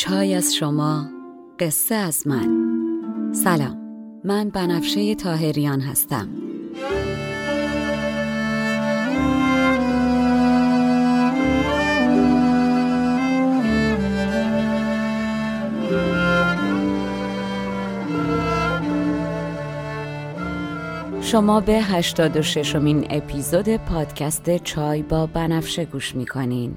چای از شما قصه از من. سلام من بنفشه تاهریان هستم. شما به 86 مین اپیزود پادکست چای با بنفشه گوش می‌کنین.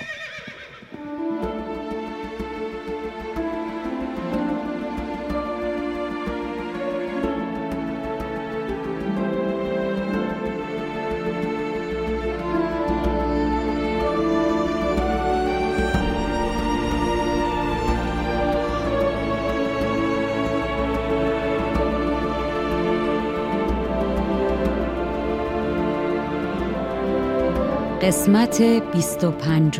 قسمت 25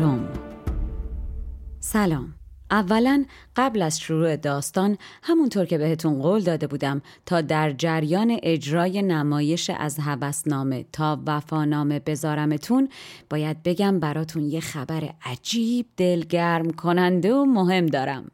سلام. اولا قبل از شروع داستان همونطور که بهتون قول داده بودم تا در جریان اجرای نمایش از هوسنامه تا وفانامه بذارمتون باید بگم براتون یه خبر عجیب دلگرم کننده و مهم دارم.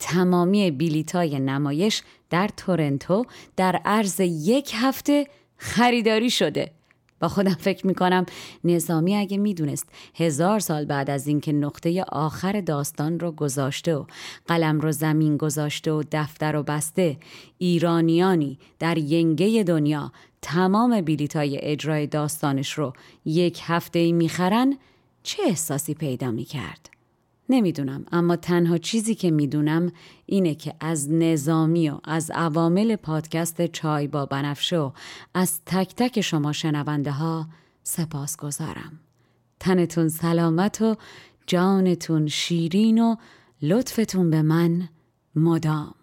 تمامی بیلیتای نمایش در تورنتو در عرض یک هفته خریداری شده. با خودم فکر می‌کنم نظامی اگه می‌دونست هزار سال بعد از اینکه نقطه آخر داستان رو گذاشته و قلم رو زمین گذاشته و دفتر رو بسته ایرانیانی در ینگه دنیا تمام بیلیتای اجرای داستانش رو یک هفته ای می‌خرن چه احساسی پیدا می‌کرد؟ نمی‌دونم اما تنها چیزی که می‌دونم اینه که از نظامی و از عوامل پادکست چای با بنفشه و از تک تک شما شنونده ها سپاس گذارم. تنتون سلامت و جانتون شیرین و لطفتون به من مدام.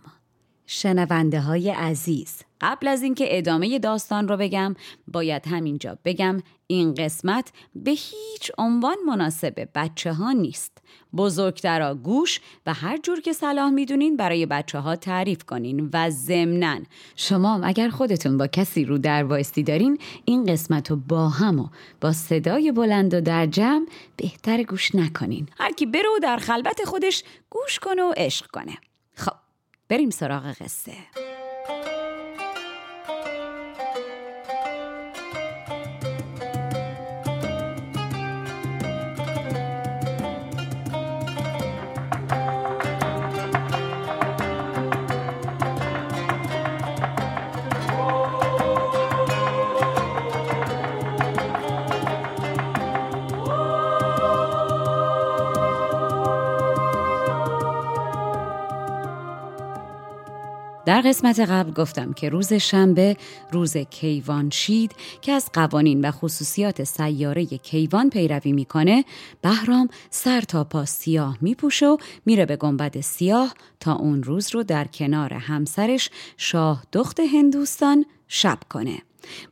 شنونده های عزیز قبل از اینکه ادامه داستان رو بگم باید همینجا بگم این قسمت به هیچ عنوان مناسب بچه ها نیست. بزرگترا گوش و هر جور که صلاح می‌دونین برای بچه ها تعریف کنین و ضمنا شما اگر خودتون با کسی رو در وایستی دارین این قسمت رو با هم و با صدای بلند و در جمع بهتر گوش نکنین. هر کی بره در خلوت خودش گوش کنه و عشق کنه. خب بریم سراغ قصه. در قسمت قبل گفتم که روز شنبه روز کیوان شید که از قوانین و خصوصیات سیاره کیوان پیروی می‌کنه بهرام سر تا پا سیاه میپوشه و میره به گنبد سیاه تا اون روز رو در کنار همسرش شاه دخت هندوستان شب کنه.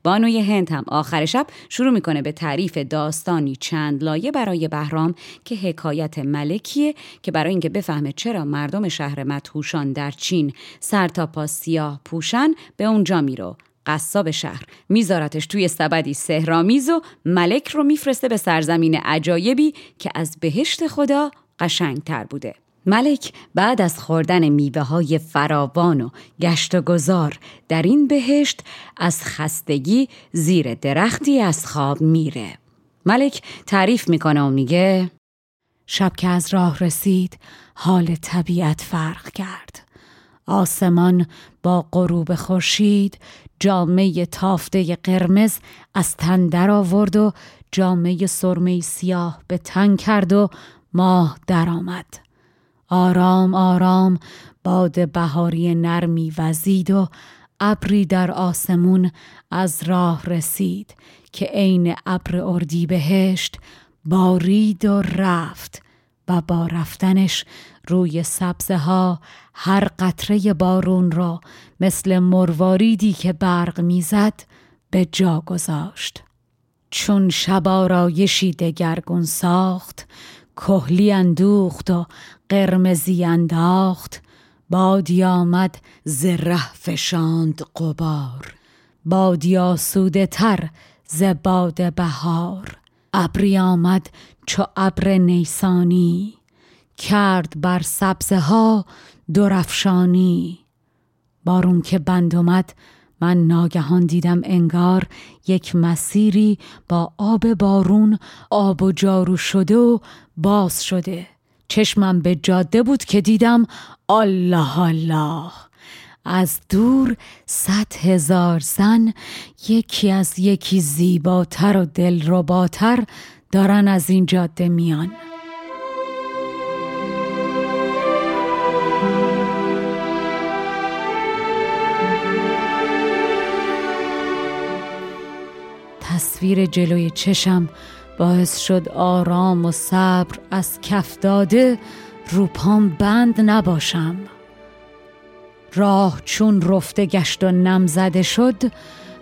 بانوی هند هم آخر شب شروع می‌کنه به تعریف داستانی چند لایه برای بهرام که حکایت ملکیه که برای اینکه بفهمه چرا مردم شهر مدهوشان در چین سر تا پا سیاه پوشن به اونجا میرو قصاب شهر. میذارتش توی سبدی سهرامیز و ملک رو میفرسته به سرزمین عجایبی که از بهشت خدا قشنگتر بوده. ملک بعد از خوردن میوه های فراوان و گشت و گذار در این بهشت از خستگی زیر درختی از خواب میره ملک تعریف می‌کنه و میگه شب که از راه رسید حال طبیعت فرق کرد آسمان با غروب خورشید جامعه تافته قرمز از تن در آورد و جامعه سرمه سیاه به تن کرد و ماه درآمد. آرام آرام. باد بهاری نرمی وزید و ابری در آسمون از راه رسید که عین ابر اردی بهشت بارید و رفت و با رفتنش روی سبزه ها هر قطره بارون را مثل مرواریدی که برق می‌زد به جا گذاشت. چون شب آرایشی دگرگون ساخت کهلی اندوخت و قرمزی انداخت. بادی آمد زره فشاند قبار بادی آسوده تر ز باد بهار. ابری آمد چو ابر نیسانی. کرد بر سبزه ها درفشانی. بارون که بند اومد من ناگهان دیدم انگار یک مسیری با آب بارون آب و جارو شده و باز شده. چشمم به جاده بود که دیدم الله الله. از دور صد هزار زن یکی از یکی زیباتر و دلرباتر دارن از این جاده میان. تصویر جلوی چشم باعث شد آرام و صبر از کف داده روپام بند نباشم. راه چون رفته گشت و نم زده شد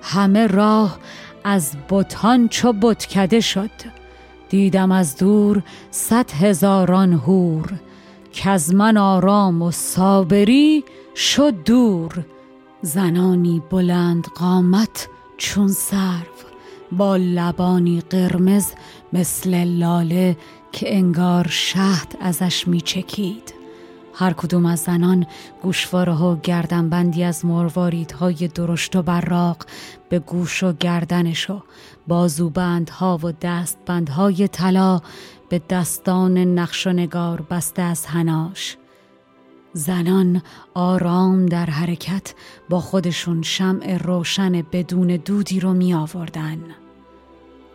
همه راه از بتان چو بتکده شد. دیدم از دور صد هزاران هور که از من آرام و صابری شد دور. زنانی بلند قامت چون سرو. با لبانی قرمز مثل لاله که انگار شهد ازش میچکید. هر کدوم از زنان گوشواره ها گردنبندی از مرواریدهای درشت و براق به گوش و گردنش و بازوبندها و دستبندهای طلا به دستان نقش و نگار بسته از هناش زنان آرام در حرکت با خودشون شمع روشن بدون دودی رو می آوردن.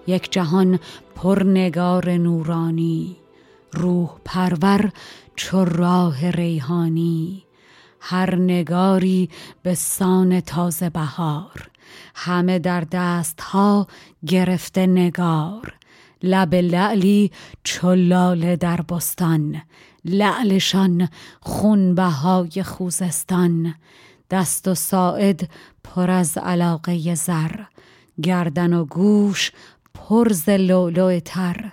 یک جهان پرنگار نورانی روح پرور چو راه ریحانی هر نگاری به سان تازه بهار همه در دست ها گرفته نگار لب لعلی چو لاله در بستان لعلشان خونبهای خوزستان. دست و ساعد پر از علاقه زر گردن و گوش پر ز لولو تر.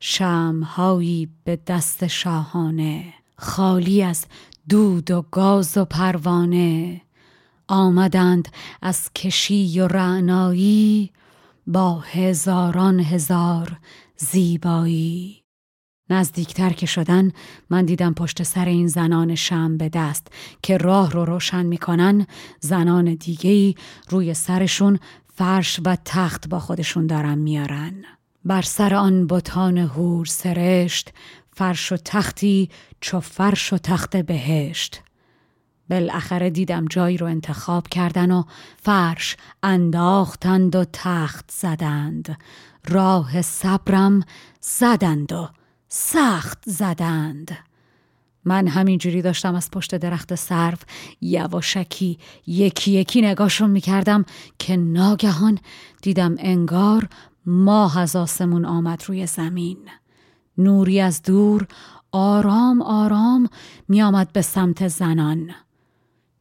شمهایی به دست شاهانه خالی از دود و گاز و پروانه. آمدند از کشی و رعنایی با هزاران هزار زیبایی. نزدیکتر که شدن من دیدم پشت سر این زنان شم به دست که راه رو روشن می‌کنن. زنان دیگهی روی سرشون فرش و تخت با خودشون دارن میارن. بر سر آن بتان هور سرشت فرش و تختی چو فرش و تخت بهشت. بالاخره دیدم جایی رو انتخاب کردن و فرش انداختند و تخت زدند. راه صبرم زدند و سخت زدند. من همینجوری داشتم از پشت درخت سرو یواشکی یکی یکی نگاشون می‌کردم که ناگهان دیدم انگار ماه از آسمون آمد روی زمین. نوری از دور آرام آرام میآمد به سمت زنان.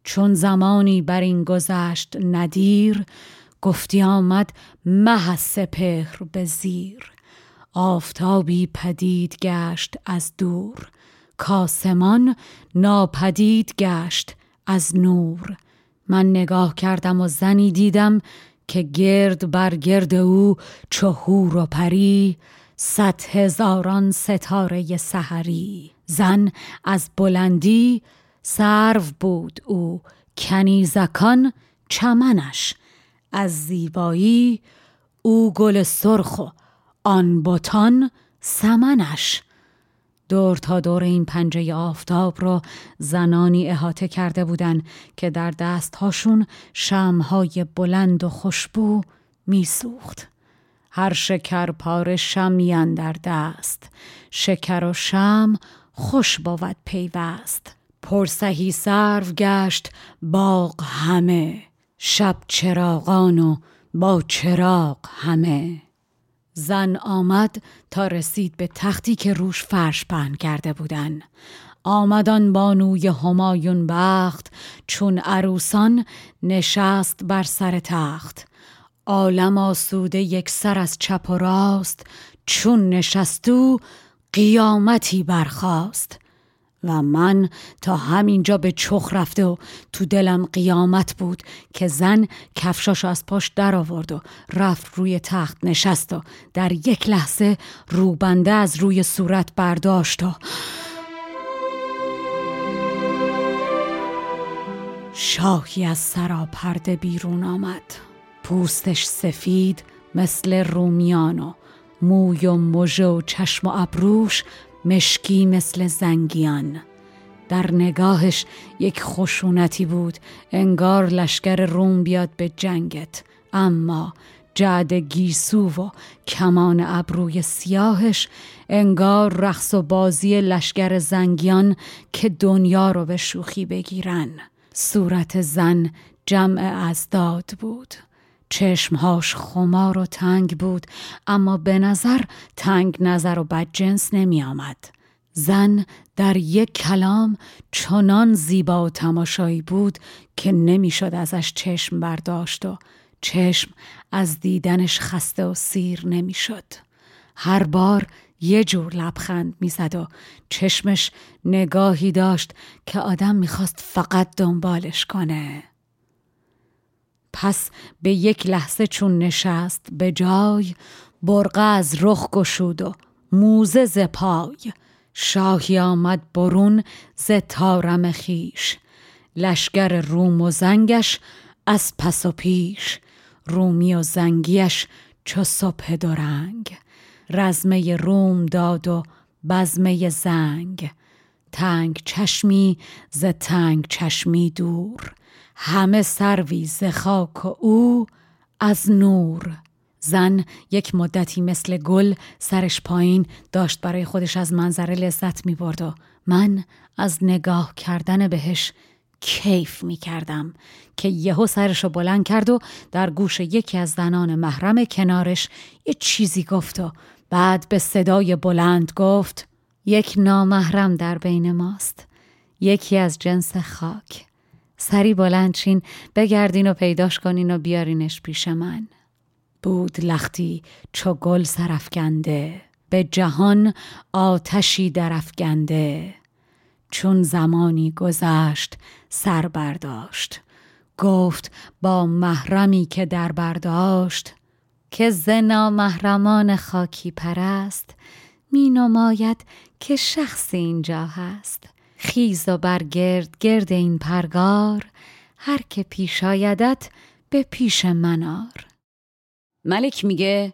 چون زمانی بر این گذشت ندیر گفتی آمد مه سپهر به زیر. آفتابی پدید گشت از دور. کاسمان ناپدید گشت از نور. من نگاه کردم و زنی دیدم که گرد بر گرد او چهور و پری صد هزاران ستاره سحری. زن از بلندی سرو بود او کنیزکان چمنش. از زیبایی او گل سرخ و آن بتان سمنش. دور تا دور این پنجه آفتاب را زنانی احاطه کرده بودند که در دستهاشون شمهای بلند و خوشبو میسوخت. هر شکر پار شمی در دست. شکر و شم خوش بود پیوست. پرسهی سرو گشت باغ همه. شب چراغان و با چراغ همه. زن آمد تا رسید به تختی که روش فرش پهن کرده بودن. آمدان بانوی همایون بخت چون عروسان نشست بر سر تخت. عالم آسوده یک سر از چپ و راست چون نشستو قیامتی برخاست. و من تا همینجا به چخ رفته و تو دلم قیامت بود که زن کفشاشو از پاش در آورد و رفت روی تخت نشست و در یک لحظه روبنده از روی صورت برداشت و شاهی از سرا پرده بیرون آمد. پوستش سفید مثل رومیان و موی و مژه و چشم و ابروش مشکی مثل زنگیان. در نگاهش یک خشونتی بود. انگار لشکر روم بیاد به جنگت. اما جعد گیسو و کمان ابروی سیاهش انگار رقص و بازی لشکر زنگیان که دنیا رو به شوخی بگیرن. صورت زن جمع ازداد بود. چشمهاش خمار و تنگ بود اما به نظر تنگ نظر و بد جنس نمی آمد. زن در یک کلام چنان زیبا و تماشایی بود که نمی‌شد ازش چشم برداشت و چشم از دیدنش خسته و سیر نمی‌شد. هر بار یه جور لبخند می‌زد و چشمش نگاهی داشت که آدم می‌خواست فقط دنبالش کنه. پس به یک لحظه چون نشست به جای برقه از رخ گشود و موزه ز پای. شاهی آمد برون ز تارم خیش لشگر روم و زنگش از پس و پیش. رومی و زنگیش چو صبح رنگ. رزمه روم داد و بزمه زنگ. تنگ چشمی ز تنگ چشمی دور. همه سروی ز خاک و او از نور. زن یک مدتی مثل گل سرش پایین داشت برای خودش از منظره لذت می برد و من از نگاه کردن بهش کیف می کردم که یهو سرشو بلند کرد و در گوش یکی از زنان محرم کنارش یه چیزی گفت و بعد به صدای بلند گفت یک نامحرم در بین ماست یکی از جنس خاک. سری بلند چین بگردین و پیداش کنین و بیارینش پیش من. بود لختی چو گل سرفگنده به جهان آتشی درفگنده چون زمانی گذشت سر برداشت. گفت با محرمی که در برداشت که زنا محرمان خاکی پرست می نماید که شخصی اینجا هست. خیز و برگرد گرد این پرگار هر که پیش آیدت به پیش منار ملک میگه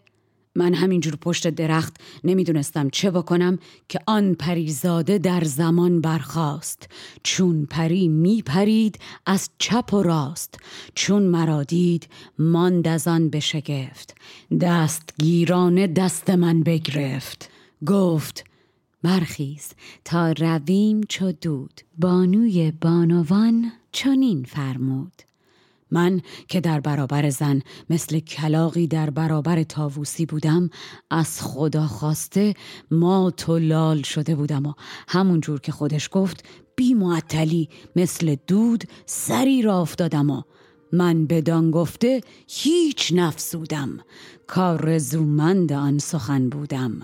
من همینجور پشت درخت نمی‌دونستم چه بکنم که آن پریزاده در زمان برخاست. چون پری میپرید از چپ و راست. چون مرا دید ماند از آن بشگفت دست گیرانه دست من بگرفت. گفت برخیز تا رویم چو دود. بانوی بانوان چنین فرمود. من که در برابر زن مثل کلاقی در برابر تاووسی بودم از خدا خواسته ما تو لال شده بودم و همون جور که خودش گفت بی معطلی مثل دود سری را افتادم و من بدان گفته هیچ نفسودم. کار زومند آن سخن بودم.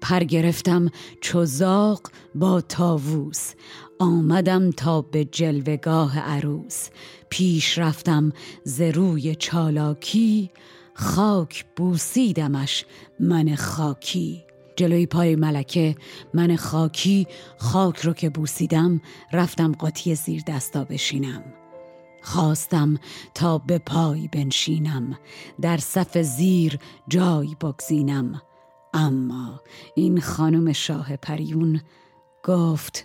پر گرفتم چوزاق با تاووس آمدم تا به جلوگاه عروس. پیش رفتم ز روی چالاکی. خاک بوسیدمش من خاکی. جلوی پای ملکه من خاکی. خاک رو که بوسیدم رفتم قاطی زیر دستا بشینم. خواستم تا به پای بنشینم. در صف زیر جای بگزینم. اما این خانم شاه پریون گفت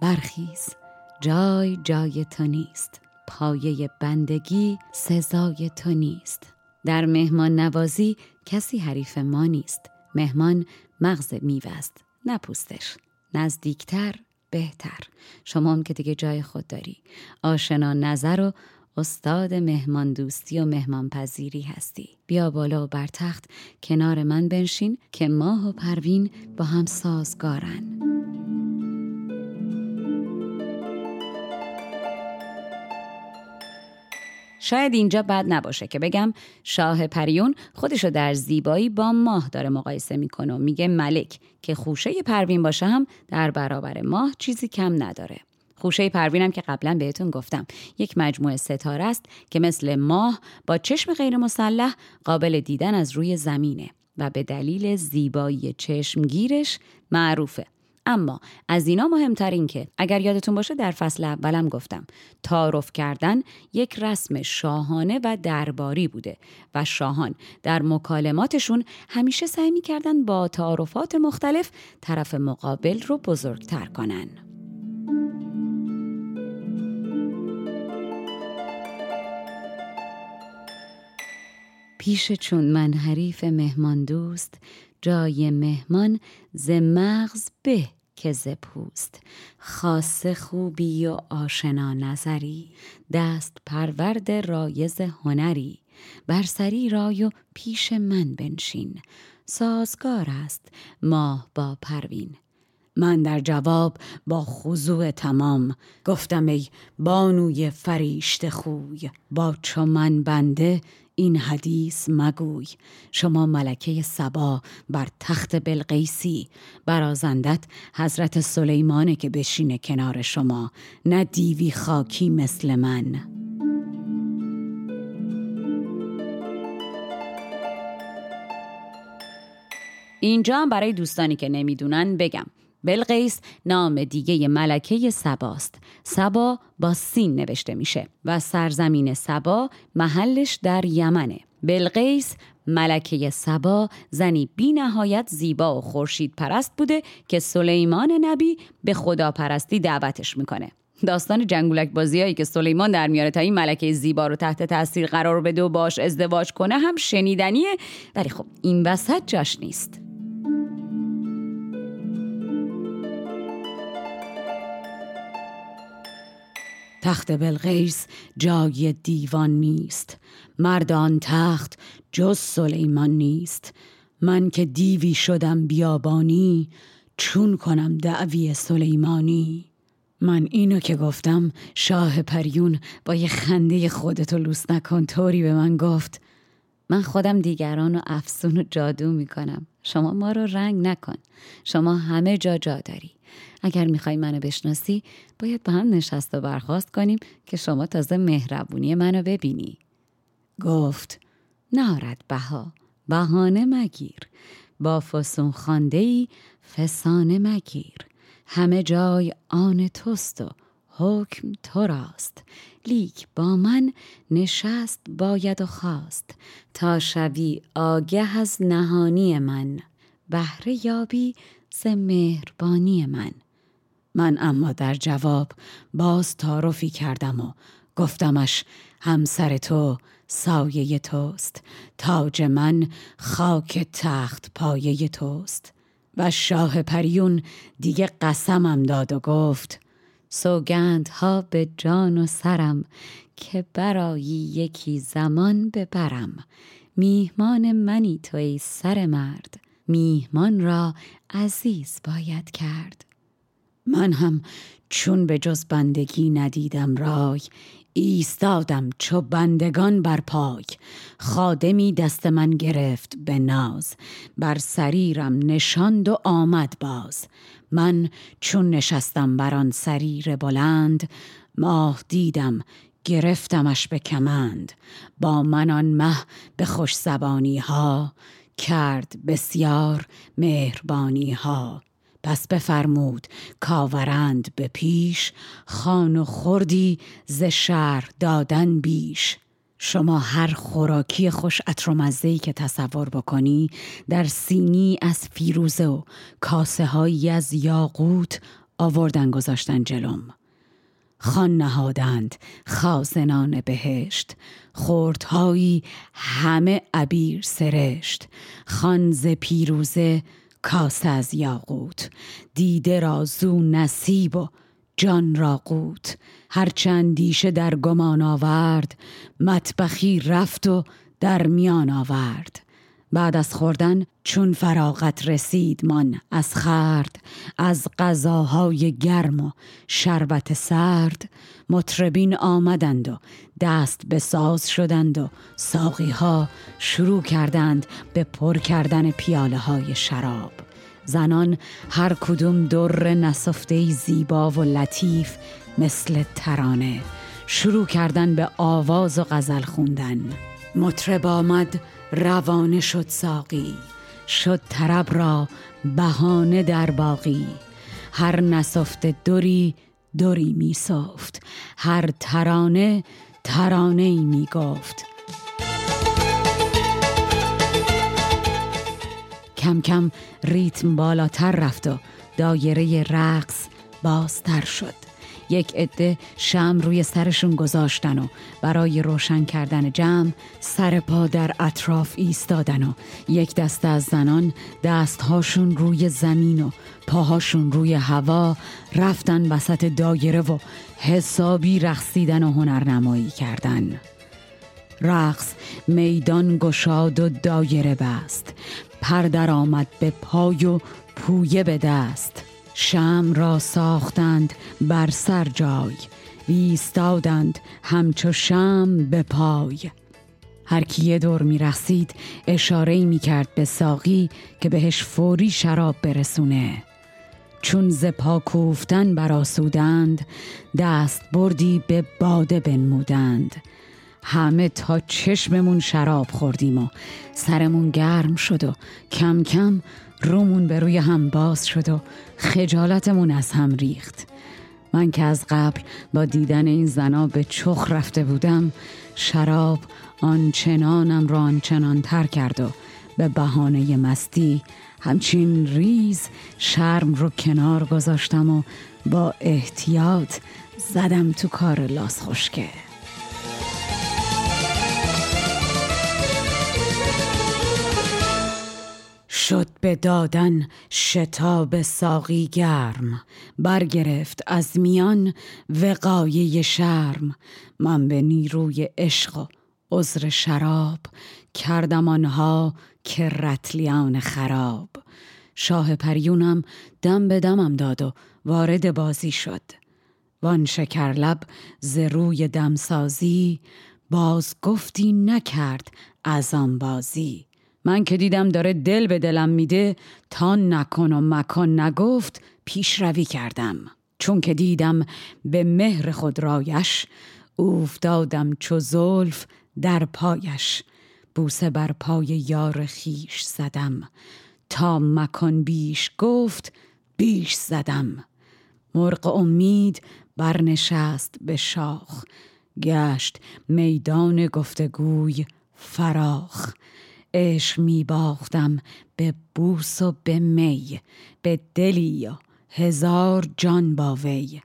برخیز جای جای تو نیست پایه بندگی سزای تو نیست. در مهمان نوازی کسی حریف ما نیست مهمان مغز میوه است نه نزدیکتر بهتر. شما هم که دیگه جای خود داری. آشنا نظر و استاد مهمان دوستی و مهمان پذیری هستی. بیا بالا و بر تخت کنار من بنشین که ماه و پروین با هم سازگارن. شاید اینجا بد نباشه که بگم شاه پریون خودشو در زیبایی با ماه داره مقایسه می‌کنه و میگه ملک که خوشه پروین باشه هم در برابر ماه چیزی کم نداره. خوشه پروینم که قبلا بهتون گفتم یک مجموعه ستاره است که مثل ماه با چشم غیر مسلح قابل دیدن از روی زمینه و به دلیل زیبایی چشمگیرش معروفه اما از اینا مهمتر این که اگر یادتون باشه در فصل اولم گفتم تعارف کردن یک رسم شاهانه و درباری بوده و شاهان در مکالماتشون همیشه سعی می‌کردن با تعارفات مختلف طرف مقابل رو بزرگتر کنن. پیش چون من حریف مهمان دوست جای مهمان ز مغز به که ز پوست. خاص خوبی و آشنا نظری دست پرورد رایز هنری. بر سری رای و پیش من بنشین. سازگار است ماه با پروین. من در جواب با خضوع تمام گفتم ای بانوی فریشت خوی با چو من بنده این حدیث مگوی. شما ملکه سبا بر تخت بلقیسی برازندت حضرت سلیمانه که بشینه کنار شما نه دیوی خاکی مثل من. اینجا برای دوستانی که نمی‌دونن بگم. بلقیس نام دیگه ملکه سباست سبا با سین نوشته میشه و سرزمین سبا محلش در یمنه. بلقیس ملکه سبا زنی بی نهایت زیبا و خورشید پرست بوده که سلیمان نبی به خداپرستی دعوتش می‌کنه. داستان جنگولک بازیایی که سلیمان در میاره تا این ملکه زیبا رو تحت تاثیر قرار بده و باش ازدواج کنه هم شنیدنیه. ولی خب این وسط جاش نیست. تخت بلغیس جای دیوان نیست. مردان تخت جز سلیمان نیست. من که دیوی شدم بیابانی چون کنم دعوی سلیمانی؟ من اینو که گفتم شاه پریون با یه خنده خودتو لوس نکن طوری به من گفت. من خودم دیگران و افسون و جادو می‌کنم. شما ما رو رنگ نکن. شما همه جا جا داری. اگر می‌خوای منو بشناسی باید با هم نشست و برخواست کنیم که شما تازه مهربونی منو ببینی. گفت نارد بها بهانه مگیر. با فسون خانده فسانه مگیر. همه جای آن توست و حکم تو راست. لیک با من نشست باید و خواست. تا شوی آگه از نهانی من. بهره یابی ز مهربانی من. من اما در جواب باز تعارفی کردم و گفتمش همسر تو سایه توست تاج من خاک تخت پایه توست. و شاه پریون دیگه قسمم داد و گفت سوگند ها به جان و سرم که برایی یکی زمان ببرم. میهمان منی تو سر مرد میهمان را عزیز باید کرد. من هم چون به جز بندگی ندیدم رای ایستادم چو بندگان بر پای. خادمی دست من گرفت به ناز بر سریرم نشاند و آمد باز. من چون نشستم بر آن سریر بلند ماه دیدم گرفتمش به کمند. با من آن مه به خوش زبانی ها کرد بسیار مهربانی ها پس بفرمود کاورند به پیش خان و خوردی ز شهر دادن بیش. شما هر خوراکی خوش عطر که تصور بکنی در سینی از فیروزه و کاسه هایی از یاقوت آوردن گذاشتن جلوم. خان نهادند خازنان بهشت خوردهایی همه عبیر سرشت. خان ز پیروزه کاسه از یاقوت. دیده را زو نصیب و جان را قوت. هرچند دیشه در گمان آورد مطبخی رفت و در میان آورد. بعد از خوردن چون فراغت رسید من از خرد از غذاهای گرم و شربت سرد مطربین آمدند و دست به ساز شدند و ساقی ها شروع کردند به پر کردن پیاله های شراب. زنان هر کدوم در نصفته زیبا و لطیف مثل ترانه شروع کردن به آواز و غزل خوندن. مطرب آمد روانه شد ساقی شد طرب را بهانه در باقی. هر نصفت دوری دوری می صفت هر ترانه ترانه ای می گفت. کم کم ریتم بالاتر رفت و دایره رقص بازتر شد. یک عده شم روی سرشون گذاشتن و برای روشن کردن جمع سر پا در اطراف ایستادن و یک دسته از زنان دستهاشون روی زمین و پاهاشون روی هوا رفتن وسط دایره و حسابی رقصیدن و هنرنمایی کردن. رقص میدان گشاد و دایره بست. پردر آمد به پای و پویه به دست. شم را ساختند بر سر جای ویستادند همچو شم به پای. هر کی یه دور می رسید اشاره می کرد به ساقی که بهش فوری شراب برسونه. چون ز پا کوفتن براسودند دست بردی به باده بنمودند. همه تا چشممون شراب خوردیم و سرمون گرم شد و کم کم رومون به روی هم باز شد و خجالتمون از هم ریخت. من که از قبل با دیدن این زنا به چخ رفته بودم شراب آنچنانم را آنچنان تر کرد و به بهانه مستی همچین ریز شرم رو کنار گذاشتم و با احتیاط زدم تو کار لاس خشکه شد به دادن شتاب ساقی گرم برگرفت از میان وقایه شرم. من به نیروی عشق و عذر شراب کردم آنها که رتلیان خراب. شاه پریونم دم به دمم داد و وارد بازی شد. وان شکرلب ز روی دمسازی باز گفتی نکرد از آن بازی. من که دیدم داره دل به دلم میده تا نکن و مکان نگفت پیشروی کردم. چون که دیدم به مهر خود رایش اوفتادم چو زلف در پایش. بوسه بر پای یار خیش زدم تا مکان بیش گفت بیش زدم. مرغ امید برنشست به شاخ گشت میدان گفتگوی فراخ. عشق می باختم به بوس و به می به دلی هزار جان با وی.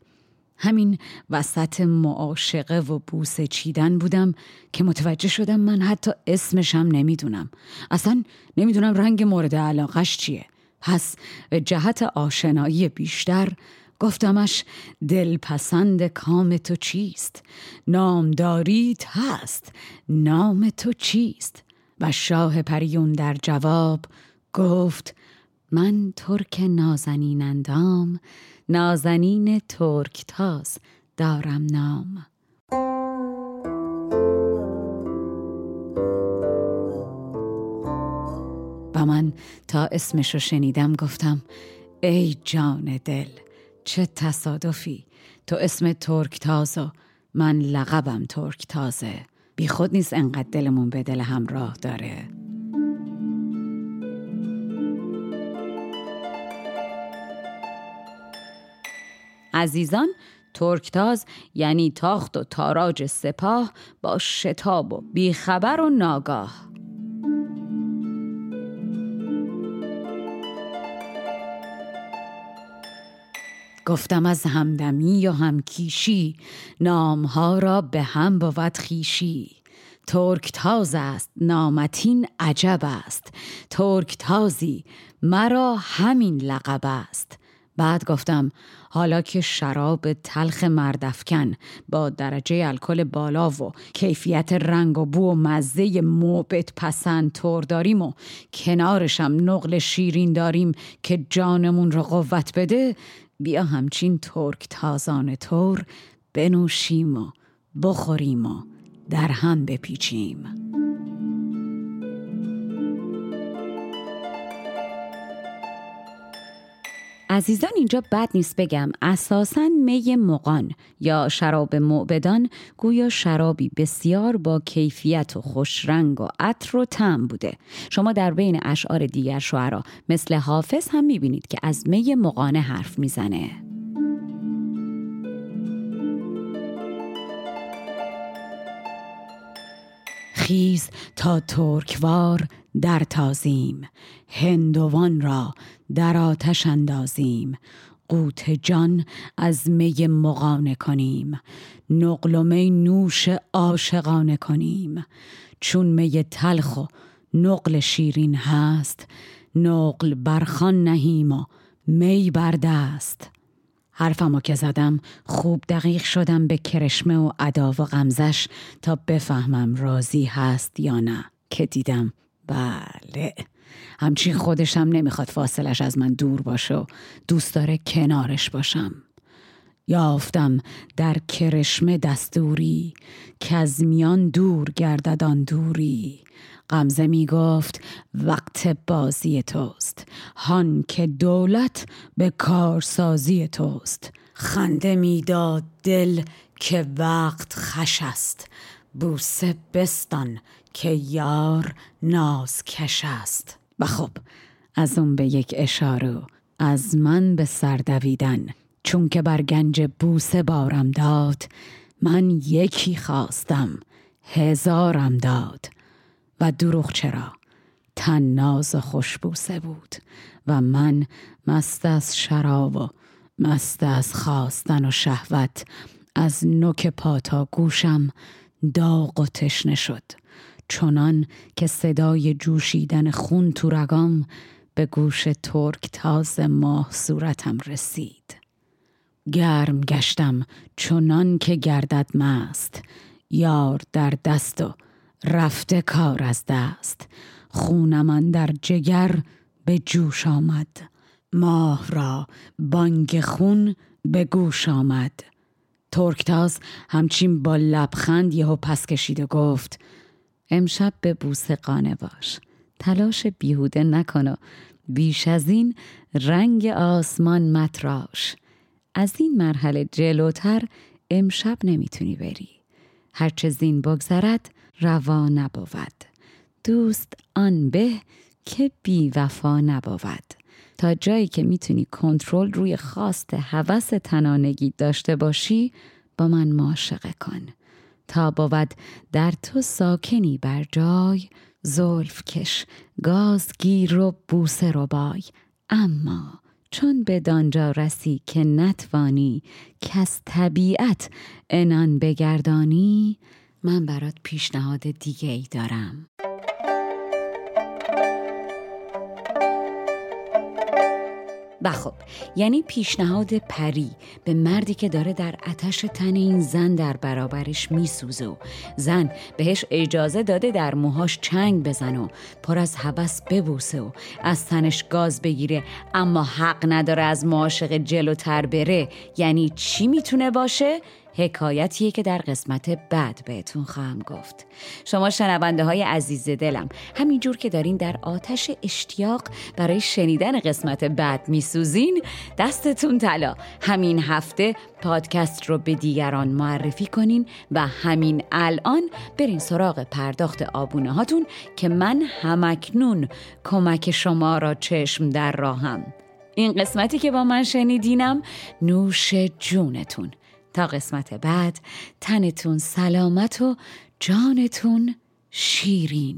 همین وسط معاشقه و بوسه چیدن بودم که متوجه شدم من حتی اسمشم نمی‌دونم. اصلا نمی‌دونم رنگ مورد علاقش چیه. پس به جهت آشنایی بیشتر گفتمش دلپسند کام تو چیست؟ نامداریت هست نام تو چیست؟ و شاه پریون در جواب گفت من ترک نازنین اندام نازنین ترک تاز دارم نام. و من تا اسمش شنیدم گفتم ای جان دل چه تصادفی! تو اسم ترک تازو من لقبم ترک تازه بی خود نیست انقدر دلمون به دل همراه داره. عزیزان ترکتاز یعنی تاخت و تاراج سپاه با شتاب و بیخبر و ناگاه. گفتم از همدمی و همکیشی نامها را به هم بود خیشی ترک تاز است نامتین عجب است. ترک تازی مرا همین لقب است. بعد گفتم حالا که شراب تلخ مردفکن با درجه الکل بالا و کیفیت رنگ و بو و مزه موبت پسند تور داریم و کنارشم نقل شیرین داریم که جانمون رو قوت بده بیا همچین ترک تازان تور بنوشیم و بخوریم و در هم بپیچیم. عزیزان اینجا بد نیست بگم. اساسا می مقان یا شراب معبدان گویا شرابی بسیار با کیفیت و خوشرنگ و عطر و طعم بوده. شما در بین اشعار دیگر شعرا مثل حافظ هم می‌بینید که از می مقانه حرف می‌زنه. خیز تا ترکوار در تازیم هندوان را در آتش اندازیم. قوت جان از می مغانه کنیم. نقل و می نوش عاشقانه کنیم. چون می تلخ و نقل شیرین هست نقل برخان نهیم و می بردست حرفمو که زدم خوب دقیق شدم به کرشمه و ادا و غمزش تا بفهمم راضی هست یا نه. که دیدم بله. همچین خودشم نمی‌خواد فاصلش از من دور باشه و دوست داره کنارش باشم. یافتم در کرشمه دستوری که از میان دور گردد دوری. غمزه می گفت وقت بازی توست. هان که دولت به کارسازی توست. خنده می‌داد دل که وقت خش است بوسه بستان که یار ناز کش است. و خب از اون به یک اشاره از من به سر دویدن. چون که بر گنج بوسه بارم داد من یکی خواستم هزارم داد. و دروغ چرا؟ تن ناز خوشبوسه بود. و من مست از شراب و مست از خواستن و شهوت از نوک پاتا گوشم داغ و تشنه شد. چنان که صدای جوشیدن خون تو رگام به گوش ترک تاز ماه صورتم رسید. گرم گشتم چنان که گردد مست یار در دست و رفته کار از دست. خونمان در جگر به جوش آمد ماه را بانگ خون به گوش آمد. ترکتاز همچین با لبخند یهو پس کشید و گفت امشب به بوسه قانه باش. تلاش بیهوده نکن و بیش از این رنگ آسمان متراش. از این مرحله جلوتر امشب نمی‌تونی بری. هرچه زین بگذرد روا نبود. دوست آن به که بی وفا نبود. تا جایی که می‌تونی کنترل روی خواست هوس تنانگی داشته باشی با من معاشقه کن. تا بود در تو ساکنی بر جای زلف کش گاز گیر و بوسه رو بای. اما چون به دانجا رسی که نتوانی از طبیعت انان بگردانی من برات پیشنهاد دیگه ای دارم. و خب یعنی پیشنهاد پری به مردی که داره در اتش تن این زن در برابرش میسوزه و زن بهش اجازه داده در موهاش چنگ بزن و پر از هوس ببوسه و از تنش گاز بگیره اما حق نداره از معاشق جلوتر بره یعنی چی می‌تونه باشه؟ حکایتیه که در قسمت بعد بهتون خواهم گفت. شما شنونده های عزیز دلم همینجور که دارین در آتش اشتیاق برای شنیدن قسمت بعد میسوزین دستتون طلا. همین هفته پادکست رو به دیگران معرفی کنین و همین الان برین سراغ پرداخت آبونه هاتون که من همکنون کمک شما را چشم در راهم. این قسمتی که با من شنیدینم نوش جونتون. تا قسمت بعد. تنتون سلامت و جانتون شیرین.